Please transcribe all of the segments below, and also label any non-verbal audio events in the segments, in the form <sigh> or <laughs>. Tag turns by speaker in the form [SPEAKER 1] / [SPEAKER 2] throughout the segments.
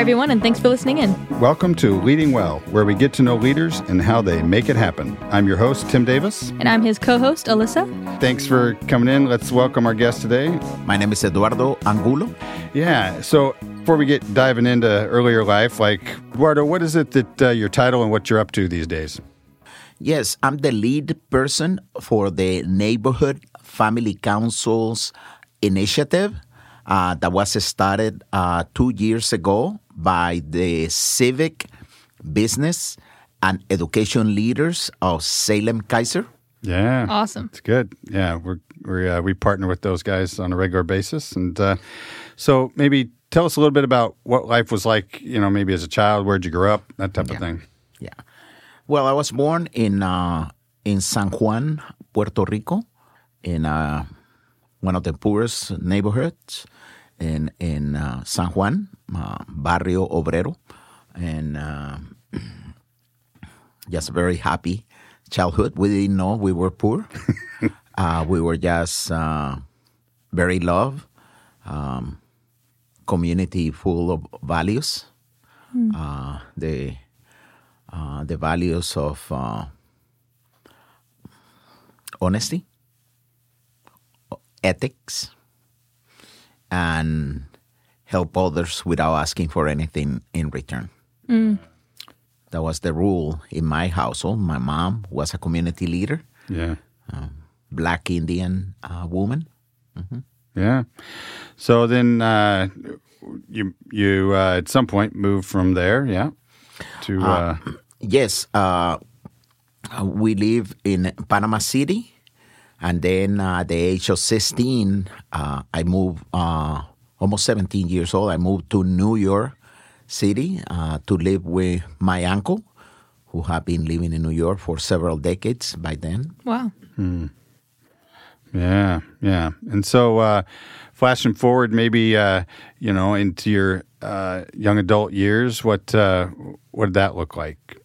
[SPEAKER 1] Hi, everyone, and thanks for listening in.
[SPEAKER 2] Welcome to Leading Well, where we get to know leaders and how they make it happen. I'm your host, Tim Davis.
[SPEAKER 1] And I'm his co host, Alyssa.
[SPEAKER 2] Thanks for coming in. Let's welcome our guest today.
[SPEAKER 3] My name is Eduardo Angulo.
[SPEAKER 2] Yeah, so before we get diving into earlier life, like, Eduardo, what is it that uh, your title and what you're up to these days?
[SPEAKER 3] Yes, I'm the lead person for the Neighborhood Family Councils initiative uh, that was started uh, two years ago by the civic, business, and education leaders of Salem Keizer.
[SPEAKER 2] Yeah,
[SPEAKER 1] Awesome.
[SPEAKER 2] It's good. Yeah, we're, we uh, we partner with those guys on a regular basis, and uh, so maybe tell us a little bit about what life was like. You know, maybe as a child, where'd you grow up, that type of thing.
[SPEAKER 3] Yeah. Well, I was born in uh, in San Juan, Puerto Rico, in uh, one of the poorest neighborhoods in in uh, San Juan, uh, Barrio Obrero, and uh, <clears throat> just a very happy childhood. We didn't know we were poor. <laughs> uh, we were just uh, very love, um, community full of values. Uh, the uh, the values of uh, honesty, ethics, and help others without asking for anything in return. That was the rule in my household. My mom was a community leader,
[SPEAKER 2] Yeah,
[SPEAKER 3] black Indian uh, woman.
[SPEAKER 2] yeah. So then uh, you you uh, at some point moved from there, yeah, to uh,
[SPEAKER 3] Yes, uh, we live in Panama City, and then uh, at the age of 16, uh, I moved, uh, almost 17 years old, I moved to New York City uh, to live with my uncle, who had been living in New York for several decades by then.
[SPEAKER 1] Wow.
[SPEAKER 2] Yeah, yeah. And so, uh, flashing forward, maybe uh, you know, into your uh, young adult years, what uh, what did that look like?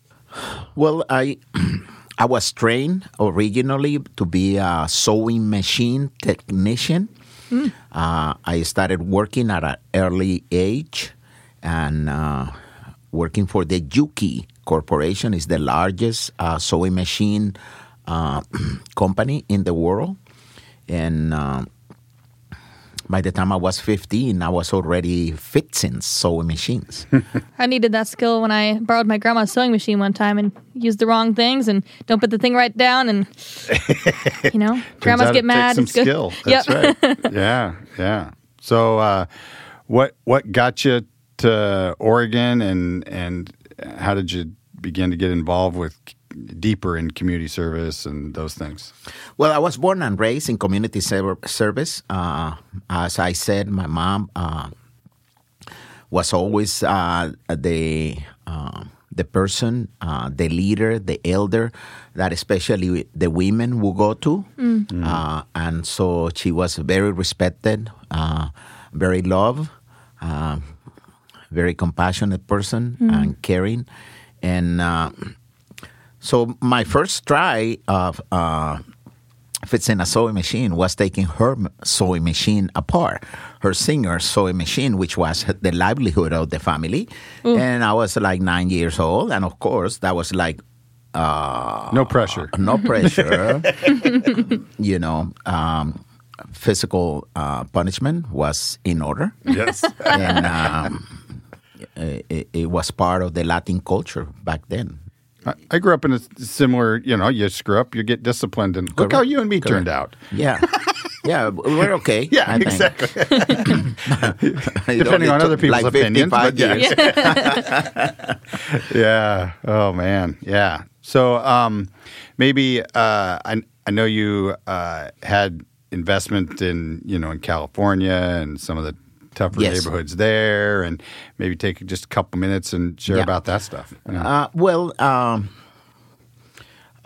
[SPEAKER 3] Well, I <clears throat> I was trained originally to be a sewing machine technician. Uh, I started working at an early age, and uh, working for the Juki Corporation is the largest uh, sewing machine uh, <clears throat> company in the world, and. By the time I was 15, I was already fixing sewing machines. <laughs>
[SPEAKER 1] I needed that skill when I borrowed my grandma's sewing machine one time and used the wrong things and don't put the thing right down and <laughs> you know, grandmas get mad.
[SPEAKER 2] Takes some
[SPEAKER 1] It's good.
[SPEAKER 2] skill. <laughs> That's
[SPEAKER 1] Yep.
[SPEAKER 2] right. Yeah, yeah. So, uh, what what got you to Oregon, and and how did you begin to get involved with deeper in community service and those things?
[SPEAKER 3] Well, I was born and raised in community ser- service. Uh, as I said, my mom uh, was always uh, the uh, the person, uh, the leader, the elder that especially the women will go to, uh, and so she was very respected, uh, very loved, uh, very compassionate person, and caring, and. So my first try of uh, fixing a sewing machine was taking her sewing machine apart, her singer's sewing machine, which was the livelihood of the family. And I was like nine years old, and of course that was like uh,
[SPEAKER 2] No pressure.
[SPEAKER 3] no <laughs> pressure. you know, um, physical uh, punishment was in order,
[SPEAKER 2] Yes.
[SPEAKER 3] and um, it, it was part of the Latin culture back then.
[SPEAKER 2] I, I grew up in a similar. You know, you screw up, you get disciplined, and look how you and me turned out.
[SPEAKER 3] Yeah. Yeah, we're okay. <laughs>
[SPEAKER 2] Yeah,
[SPEAKER 3] I
[SPEAKER 2] exactly. <laughs> <laughs> Depending on other people's
[SPEAKER 3] like
[SPEAKER 2] opinions,
[SPEAKER 3] 55
[SPEAKER 2] but yeah.
[SPEAKER 3] years.
[SPEAKER 2] yeah. Oh man. Yeah. So um, maybe uh, I I know you uh, had investment in you know in California and some of the tougher
[SPEAKER 3] Yes.
[SPEAKER 2] neighborhoods there, and maybe take just a couple minutes and share
[SPEAKER 3] Yeah.
[SPEAKER 2] about that stuff. Yeah.
[SPEAKER 3] Uh, well, um,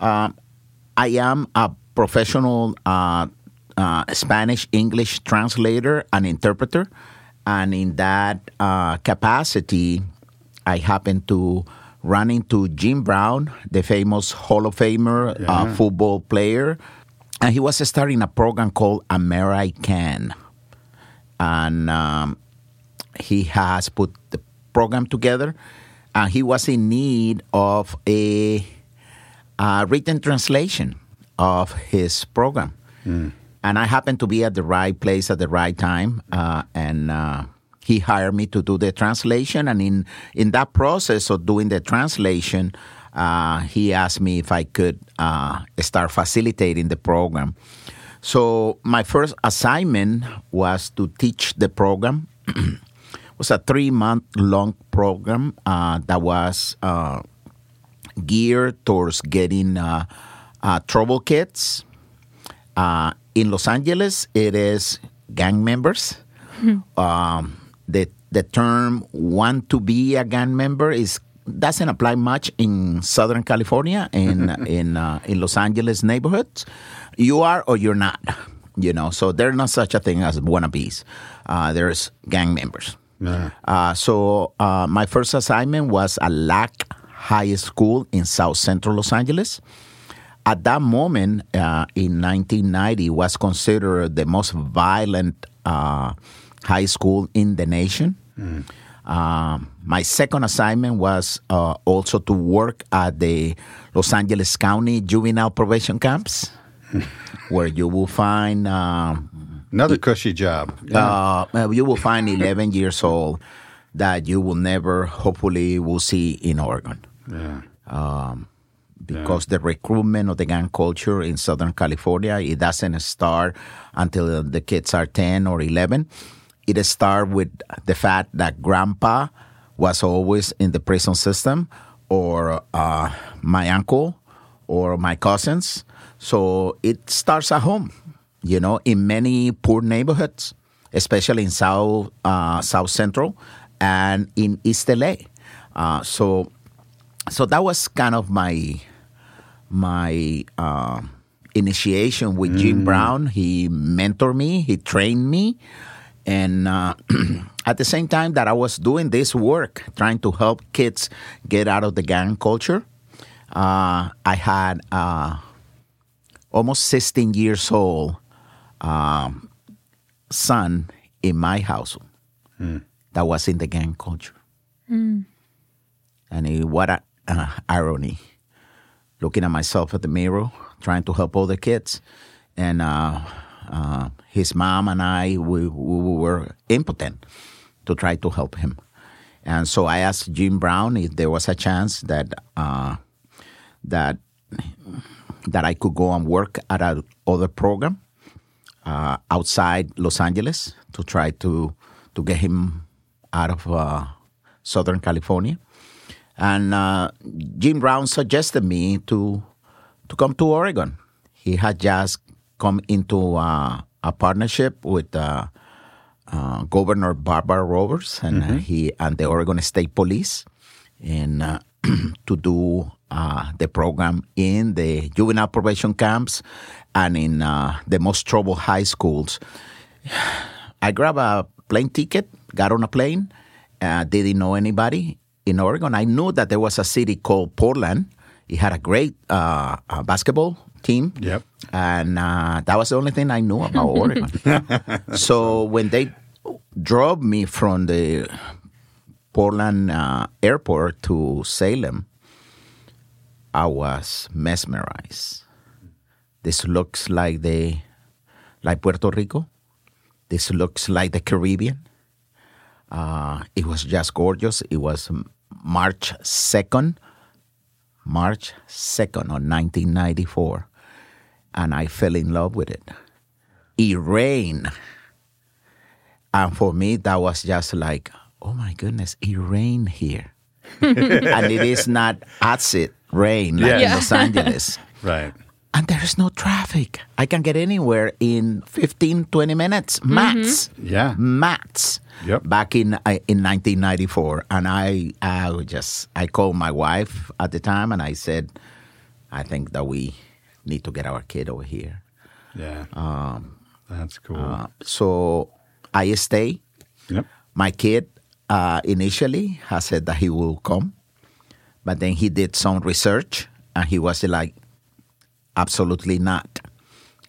[SPEAKER 3] uh, I am a professional uh, uh, Spanish English translator and interpreter, and in that uh, capacity, I happen to run into Jim Brown, the famous Hall of Famer uh, football player, and he was starting a program called Amer-I-Can, and um, he has put the program together, and he was in need of a, a written translation of his program. And I happened to be at the right place at the right time, uh, and uh, he hired me to do the translation. And in in that process of doing the translation, uh, he asked me if I could uh, start facilitating the program. So my first assignment was to teach the program. <clears throat> it was a three month long program uh, that was uh, geared towards getting uh, uh, trouble kids. Uh, in Los Angeles, it is gang members. <laughs> Um, the the term "want to be a gang member" is doesn't apply much in Southern California in <laughs> in uh, in Los Angeles neighborhoods. You are or you're not. You know, so there's not such a thing as wannabes. Uh, there's gang members. Uh, so uh, my first assignment was at LAC High School in South Central Los Angeles. At that moment, uh, in 1990, was considered the most violent uh, high school in the nation. Um, my second assignment was uh, also to work at the Los Angeles County juvenile probation camps, <laughs> where you will find um,
[SPEAKER 2] Another cushy job.
[SPEAKER 3] uh, you will find 11 years old that you will never, hopefully, will see in Oregon.
[SPEAKER 2] Yeah.
[SPEAKER 3] Um, because the recruitment of the gang culture in Southern California, it doesn't start until the kids are 10 or 11. It starts with the fact that grandpa was always in the prison system, or uh, my uncle, or my cousins. So it starts at home, you know, in many poor neighborhoods, especially in South uh, South Central and in East LA. Uh, so so that was kind of my my uh, initiation with Jim Brown. He mentored me, he trained me, and uh, <clears throat> at the same time that I was doing this work, trying to help kids get out of the gang culture, uh, I had uh, almost 16 years old um, son in my household that was in the gang culture. And it, what a uh, irony. Looking at myself at the mirror, trying to help other kids. And uh, uh, his mom and I, we, we were impotent to try to help him. And so I asked Jim Brown if there was a chance that uh, that that I could go and work at a other program uh, outside Los Angeles to try to to get him out of uh, Southern California. And uh, Jim Brown suggested me to to come to Oregon. He had just come into uh, a partnership with uh, uh, Governor Barbara Roberts and uh, he and the Oregon State Police, and uh, <clears throat> to do uh, the program in the juvenile probation camps and in uh, the most troubled high schools. <sighs> I grabbed a plane ticket, got on a plane, uh, didn't know anybody in Oregon. I knew that there was a city called Portland. It had a great uh, uh, basketball team.
[SPEAKER 2] Yep.
[SPEAKER 3] And uh, that was the only thing I knew about <laughs> Oregon. so when they drove me from the Portland uh, airport to Salem, I was mesmerized. This looks like the like Puerto Rico. This looks like the Caribbean. Uh, it was just gorgeous. It was March 2nd, March 2nd of 1994. And I fell in love with it. It rained. And for me, that was just like, oh my goodness, it rained here. <laughs> and it is not acid rain like in Los Angeles. <laughs>
[SPEAKER 2] Right.
[SPEAKER 3] And there's no traffic. I can get anywhere in 15, 20 minutes, max
[SPEAKER 2] Yeah.
[SPEAKER 3] max
[SPEAKER 2] Yep.
[SPEAKER 3] back in uh, in 1994 and I I just I called my wife at the time and I said I think that we need to get our kid over here
[SPEAKER 2] Yeah. That's cool.
[SPEAKER 3] uh, so I stay
[SPEAKER 2] yep.
[SPEAKER 3] my kid uh, initially has said that he will come but then he did some research and he was like absolutely not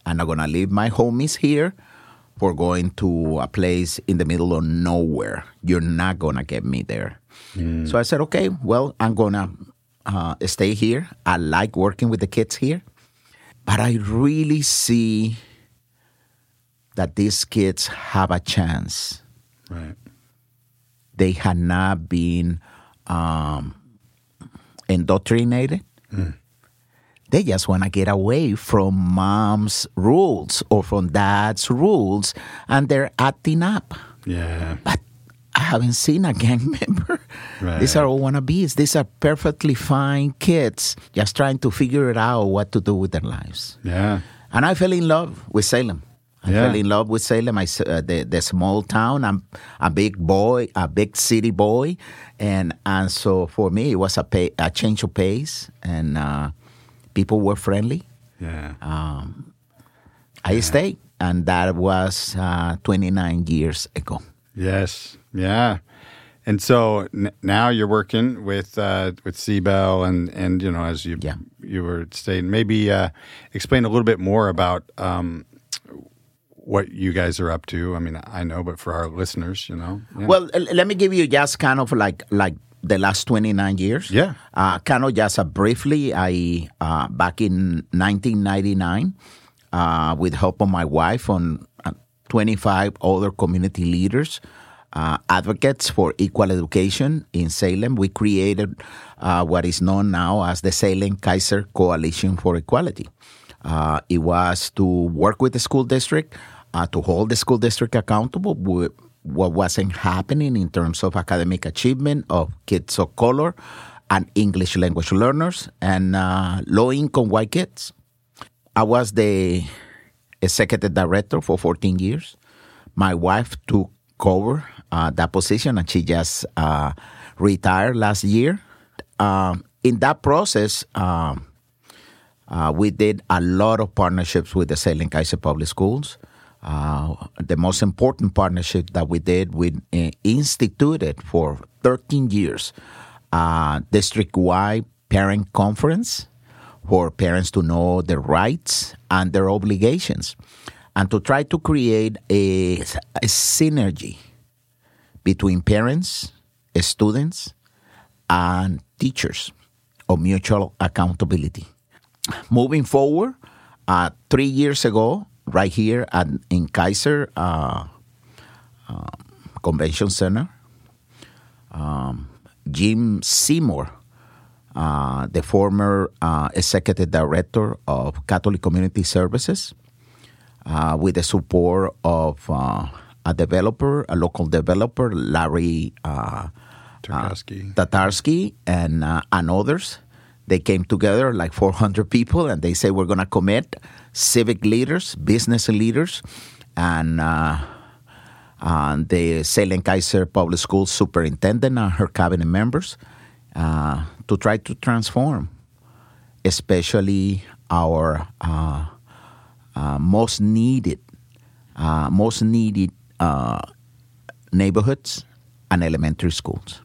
[SPEAKER 3] i'm not gonna leave my homies here for going to a place in the middle of nowhere you're not gonna get me there So I said, okay, well, I'm gonna uh, stay here. I like working with the kids here, but I really see that these kids have a chance.
[SPEAKER 2] Right.
[SPEAKER 3] They had not been um, indoctrinated. They just want to get away from mom's rules or from dad's rules, and they're acting up.
[SPEAKER 2] Yeah.
[SPEAKER 3] But I haven't seen a gang <laughs> member. These are all wannabes. These are perfectly fine kids just trying to figure it out what to do with their lives.
[SPEAKER 2] Yeah.
[SPEAKER 3] And I fell in love with Salem. I
[SPEAKER 2] Yeah.
[SPEAKER 3] fell in love with Salem. I, uh, the, the small town. I'm a big boy, a big city boy, and and so for me it was a pay, a change of pace, and uh, people were friendly.
[SPEAKER 2] Yeah.
[SPEAKER 3] I stayed, and that was uh, 29 years ago.
[SPEAKER 2] Yes. Yeah. And so n- now you're working with uh, with Seabell and and you know as you
[SPEAKER 3] Yeah.
[SPEAKER 2] you were stating maybe uh, explain a little bit more about um, what you guys are up to. I mean I know, but for our listeners, you know. Yeah.
[SPEAKER 3] Well, let me give you just kind of like like the last 29 years.
[SPEAKER 2] Yeah.
[SPEAKER 3] Uh, kind of just uh, briefly, I uh, back in 1999, uh, with help of my wife on uh, 25 other community leaders, uh, advocates for equal education in Salem, we created uh, what is known now as the Salem Keizer Coalition for Equality. Uh, it was to work with the school district, uh, to hold the school district accountable with what wasn't happening in terms of academic achievement of kids of color and English language learners and uh, low income white kids. I was the executive director for 14 years. My wife took over uh, that position and she just uh, retired last year. Um, in that process, um, uh, we did a lot of partnerships with the Salem Keizer Public Schools. Uh, the most important partnership that we did, we uh, instituted for 13 years uh, district-wide parent conference for parents to know their rights and their obligations, and to try to create a, a synergy between parents, students, and teachers of mutual accountability. Moving forward, uh, three years ago, right here at, in Keizer uh, uh, Convention Center, um, Jim Seymour, uh, the former uh, executive director of Catholic Community Services, uh, with the support of uh, a developer, a local developer, Larry uh. Tokarski and uh, and others. They came together like 400 people, and they say we're going to commit civic leaders, business leaders, and uh, and the Salem Keizer Public School superintendent and her cabinet members uh, to try to transform, especially our uh, uh, most needed, uh, most needed uh, neighborhoods and elementary schools.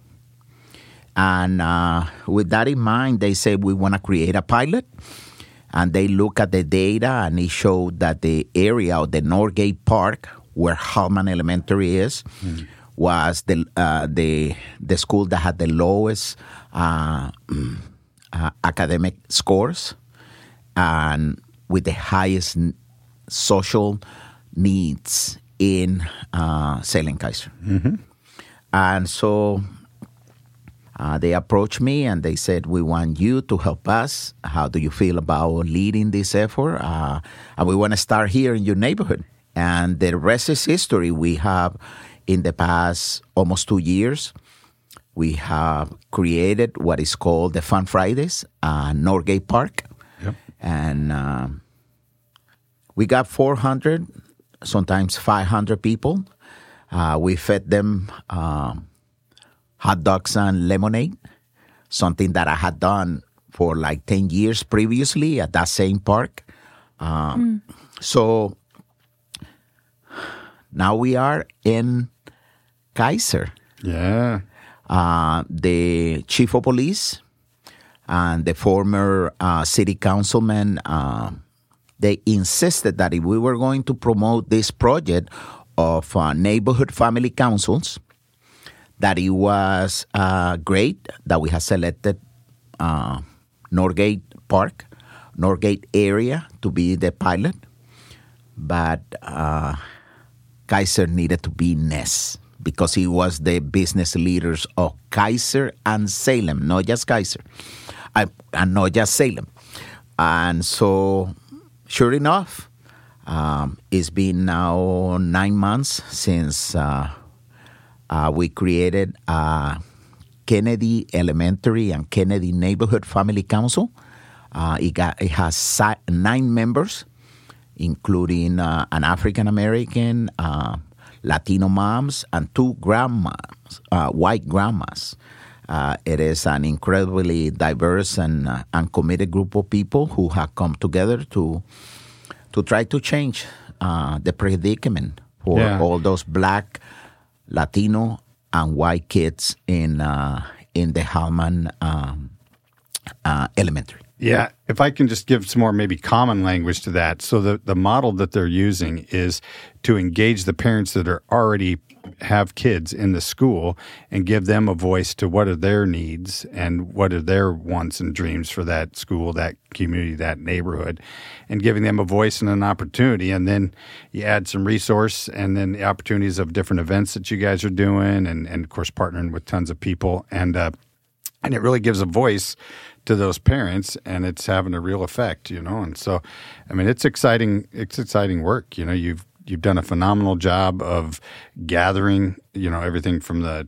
[SPEAKER 3] And uh, with that in mind, they said, we want to create a pilot. And they look at the data, and it showed that the area of the Northgate Park, where Hallman Elementary is, was the uh, the the school that had the lowest uh, uh, academic scores, and with the highest social needs in uh, Keizer. And so uh, they approached me and they said, We want you to help us. How do you feel about leading this effort? Uh, and we want to start here in your neighborhood. And the rest is history. We have, in the past almost two years, we have created what is called the Fun Fridays, uh, Northgate Park.
[SPEAKER 2] Yep.
[SPEAKER 3] And um, we got 400, sometimes 500 people. Uh, we fed them um, hot dogs and lemonade, something that I had done for like 10 years previously at that same park. Um, So now we are in Keizer.
[SPEAKER 2] Yeah.
[SPEAKER 3] Uh, the chief of police and the former uh, city councilman, uh, they insisted that if we were going to promote this project of uh, neighborhood family councils, that it was uh, great that we had selected uh, Northgate Park, Northgate area to be the pilot, but uh, Keizer needed to be Ness because he was the business leaders of Keizer and Salem, not just Keizer, uh, and not just Salem. And so, sure enough, um, it's been now nine months since uh, uh, we created uh, Kennedy Elementary and Kennedy Neighborhood Family Council. Uh, it, got, it has si- nine members, including uh, an African American, uh, Latino moms, and two grandmas, uh, white grandmas. Uh, it is an incredibly diverse and, uh, and committed group of people who have come together to to try to change uh, the predicament for
[SPEAKER 2] Yeah.
[SPEAKER 3] all those black, Latino, and white kids in uh, in the Hallman um, uh, Elementary.
[SPEAKER 2] Yeah, if I can just give some more maybe common language to that. So the the model that they're using is to engage the parents that are already have kids in the school and give them a voice to what are their needs and what are their wants and dreams for that school, that community, that neighborhood, and giving them a voice and an opportunity. And then you add some resource and then the opportunities of different events that you guys are doing, and and of course partnering with tons of people and. Uh, and it really gives a voice to those parents and it's having a real effect you know and so i mean it's exciting it's exciting work you know you've you've done a phenomenal job of gathering you know everything from the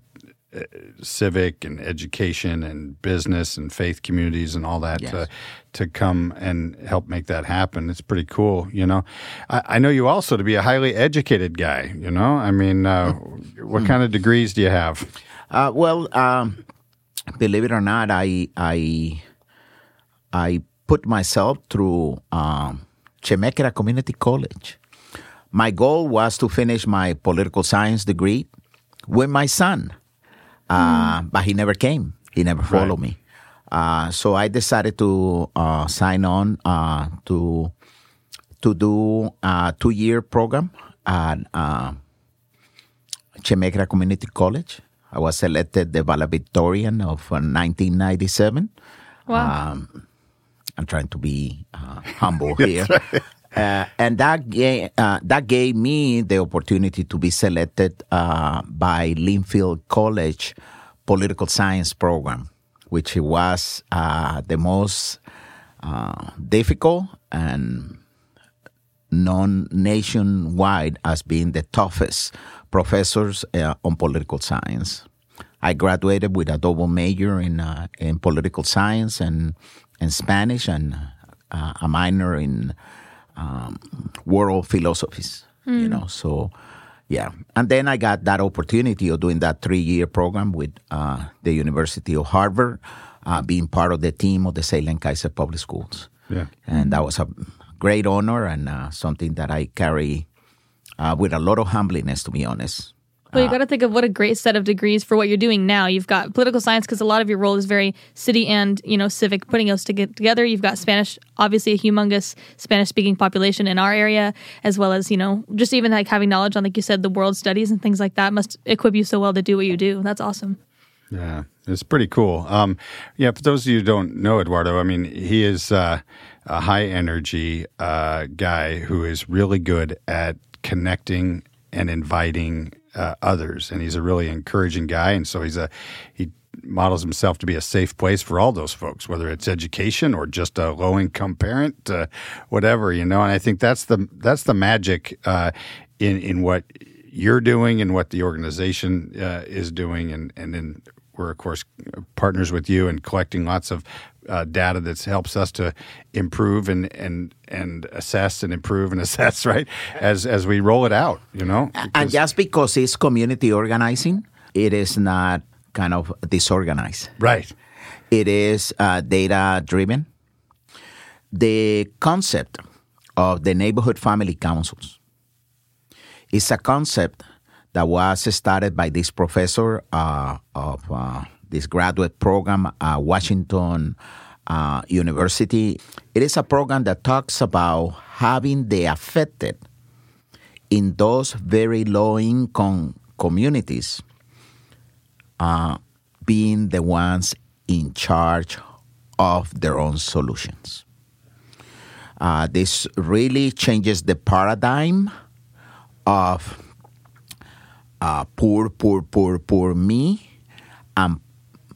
[SPEAKER 2] uh, civic and education and business and faith communities and all that
[SPEAKER 3] Yes.
[SPEAKER 2] to to come and help make that happen it's pretty cool you know i, I know you also to be a highly educated guy you know i mean uh, <laughs> what kind of degrees do you have
[SPEAKER 3] Uh, well, um, believe it or not, I I I put myself through um, Chemeketa Community College. My goal was to finish my political science degree with my son, uh, but he never came. He never followed me. Uh, so I decided to uh, sign on uh, to to do a two year program at. Uh, Chemeketa Community College. I was elected the valedictorian of uh, 1997.
[SPEAKER 1] Wow.
[SPEAKER 3] Um, I'm trying to be uh, humble <laughs> here. Uh, and that gave, uh, that gave me the opportunity to be selected uh, by Linfield College Political Science Program, which was uh, the most uh, difficult and known nationwide as being the toughest professors uh, on political science. I graduated with a double major in in political science and and Spanish and a minor in um, world philosophies. You know, so yeah. And then I got that opportunity of doing that three year program with uh, the University of Harvard, uh, being part of the team of the Salem Keizer Public Schools
[SPEAKER 2] yeah
[SPEAKER 3] and that was a great honor and uh, something that I carry uh, with a lot of humbleness, to be honest.
[SPEAKER 1] Well, you got to think of what a great set of degrees for what you're doing now. You've got political science because a lot of your role is very city and you know civic, putting those to get together. You've got Spanish, obviously a humongous Spanish-speaking population in our area, as well as you know just even like having knowledge on, like you said, the world studies and things like that must equip you so well to do what you do. That's awesome.
[SPEAKER 2] Yeah, it's pretty cool. Um, yeah, for those of you who don't know Eduardo, I mean, he is uh, a high energy uh, guy who is really good at connecting and inviting uh, others, and he's a really encouraging guy. And so he's a he models himself to be a safe place for all those folks, whether it's education or just a low income parent, uh, whatever you know. And I think that's the that's the magic uh, in in what you're doing and what the organization uh, is doing, and and then we're of course partners with you and collecting lots of uh, data that helps us to improve and and and assess and improve and <laughs> assess right as as we roll it out. You know,
[SPEAKER 3] And just because it's community organizing, it is not kind of disorganized.
[SPEAKER 2] right.
[SPEAKER 3] It is uh, data driven. The concept of the neighborhood family councils is a concept that was started by this professor uh, of uh, this graduate program at Washington uh, University. It is a program that talks about having the affected in those very low income communities uh, being the ones in charge of their own solutions. Uh, this really changes the paradigm of uh, poor, poor, poor, poor me and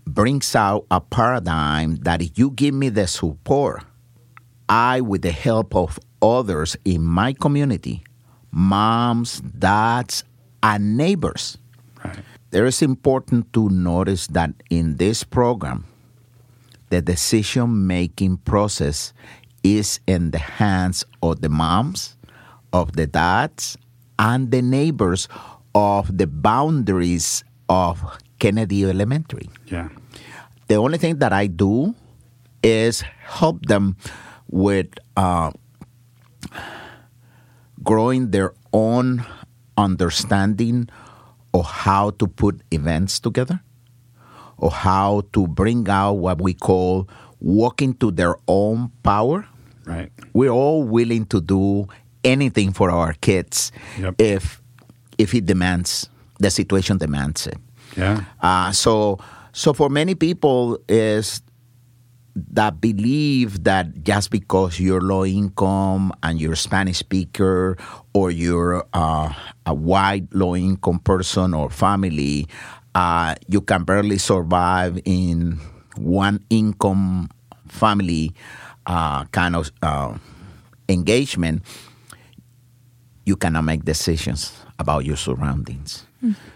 [SPEAKER 3] brings out a paradigm that if you give me the support, I, with the help of others in my community, moms, dads, and neighbors,
[SPEAKER 2] Right.
[SPEAKER 3] there is important to notice that in this program, the decision making process is in the hands of the moms, of the dads, and the neighbors of the boundaries of Kennedy Elementary.
[SPEAKER 2] Yeah.
[SPEAKER 3] The only thing that I do is help them with uh, growing their own understanding of how to put events together or how to bring out what we call walking to their own power.
[SPEAKER 2] Right.
[SPEAKER 3] We're all willing to do anything for our kids
[SPEAKER 2] Yep.
[SPEAKER 3] if if it demands the situation demands it.
[SPEAKER 2] Yeah.
[SPEAKER 3] Uh, so, so for many people is that believe that just because you're low income and you're a Spanish speaker or you're uh, a white low income person or family, uh, you can barely survive in one income family uh, kind of uh, engagement. You cannot make decisions about your surroundings.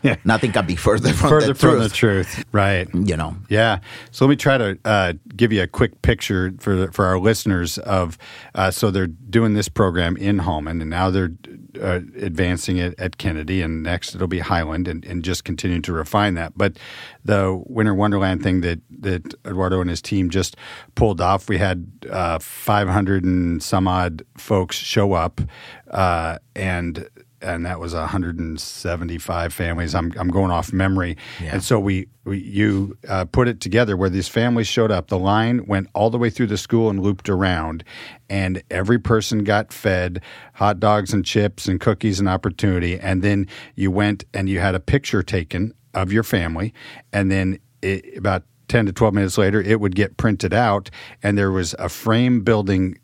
[SPEAKER 2] Yeah. <laughs>
[SPEAKER 3] Nothing can be further from
[SPEAKER 2] Further
[SPEAKER 3] the
[SPEAKER 2] from
[SPEAKER 3] truth.
[SPEAKER 2] the truth. Right.
[SPEAKER 3] You know,
[SPEAKER 2] Yeah. So let me try to uh, give you a quick picture for for our listeners of. Uh, so they're doing this program in Hallman, and now they're uh, advancing it at Kennedy, and next it'll be Highland, and, and just continue to refine that. But the Winter Wonderland thing that that Eduardo and his team just pulled off, we had uh, 500 and some odd folks show up, uh, and and that was 175 families. I'm I'm going off memory,
[SPEAKER 3] Yeah.
[SPEAKER 2] and so we, we you uh, put it together where these families showed up. The line went all the way through the school and looped around, and every person got fed hot dogs and chips and cookies and opportunity. And then you went and you had a picture taken of your family, and then it, about 10 to 12 minutes later, it would get printed out, and there was a frame building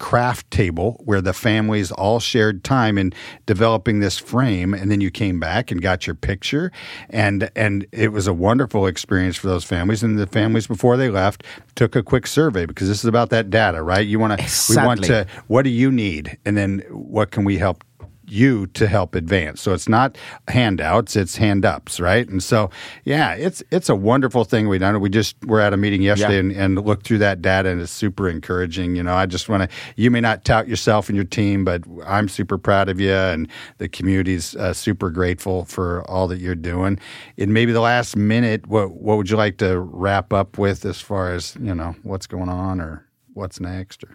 [SPEAKER 2] craft table where the families all shared time in developing this frame and then you came back and got your picture and and it was a wonderful experience for those families and the families before they left took a quick survey because this is about that data right? You want to we want to what do you need? And then what can we help you to help advance. So it's not handouts, it's hand ups, right? And so yeah, it's it's a wonderful thing we done. We just were at a meeting yesterday
[SPEAKER 3] Yeah.
[SPEAKER 2] and, and looked through that data and it's super encouraging. You know, I just want to you may not tout yourself and your team, but I'm super proud of you and the community's uh, super grateful for all that you're doing. In maybe the last minute, what what would you like to wrap up with as far as, you know, what's going on or what's next or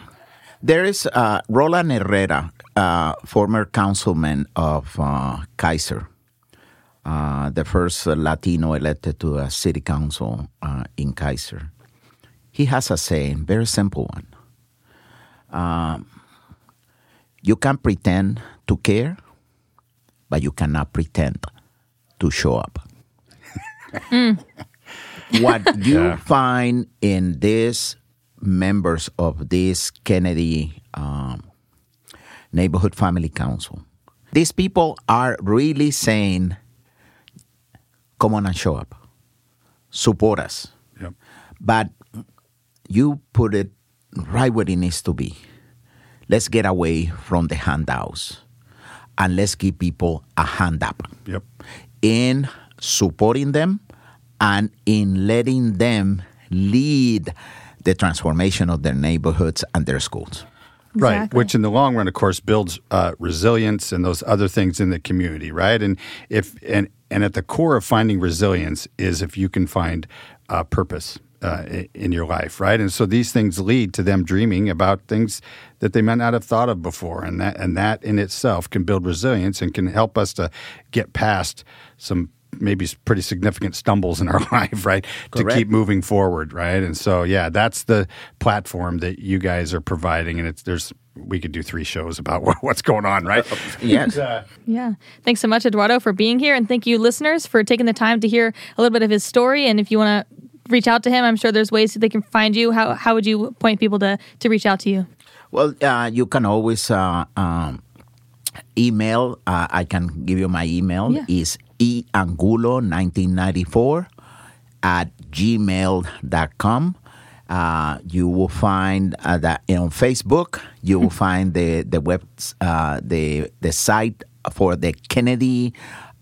[SPEAKER 3] There is uh, Roland Herrera, uh, former councilman of uh, Keizer, uh, the first uh, Latino elected to a city council uh, in Keizer. He has a saying, very simple one. Um, you can pretend to care, but you cannot pretend to show up. <laughs> what you
[SPEAKER 2] Yeah.
[SPEAKER 3] find in these members of this Kennedy um, Neighborhood Family Council, these people are really saying, come on and show up, support us.
[SPEAKER 2] Yep.
[SPEAKER 3] But you put it right where it needs to be. Let's get away from the handouts and let's give people a hand up
[SPEAKER 2] Yep.
[SPEAKER 3] in supporting them and in letting them lead the transformation of their neighborhoods and their schools.
[SPEAKER 2] Right, which in the long run, of course, builds uh, resilience and those other things in the community, right? And if and and at the core of finding resilience is if you can find uh, purpose uh, in your life, right? And so these things lead to them dreaming about things that they might not have thought of before, and that and that in itself can build resilience and can help us to get past some maybe pretty significant stumbles in our <laughs> life, right? To keep moving forward, right? And so, yeah, that's the platform that you guys are providing, and it's there's we could do three shows about <laughs> what's going on, right? <laughs>
[SPEAKER 3] Yes.
[SPEAKER 1] Yeah. Thanks so much, Eduardo, for being here. And thank you, listeners, for taking the time to hear a little bit of his story. And if you want to reach out to him, I'm sure there's ways that they can find you. How, how would you point people to, to reach out to you?
[SPEAKER 3] Well, uh, you can always uh, um, email. Uh, I can give you my email.
[SPEAKER 1] Yeah.
[SPEAKER 3] is eangulo1994 at gmail.com. Uh, you will find uh, that on Facebook. You will find the the web uh, the the site for the Kennedy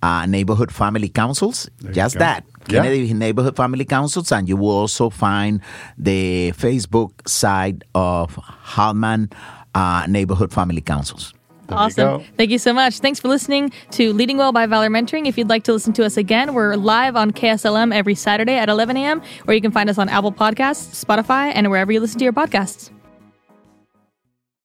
[SPEAKER 3] uh, Neighborhood Family Councils.
[SPEAKER 2] you
[SPEAKER 3] Just that
[SPEAKER 2] Yeah.
[SPEAKER 3] Kennedy Neighborhood Family Councils, and you will also find the Facebook side of Hallman uh, Neighborhood Family Councils.
[SPEAKER 2] There
[SPEAKER 1] awesome.
[SPEAKER 2] go.
[SPEAKER 1] Thank you so much. Thanks for listening to Leading Well by Valor Mentoring. If you'd like to listen to us again, we're live on KSLM every Saturday at 11 a.m., or you can find us on Apple Podcasts, Spotify, and wherever you listen to your podcasts.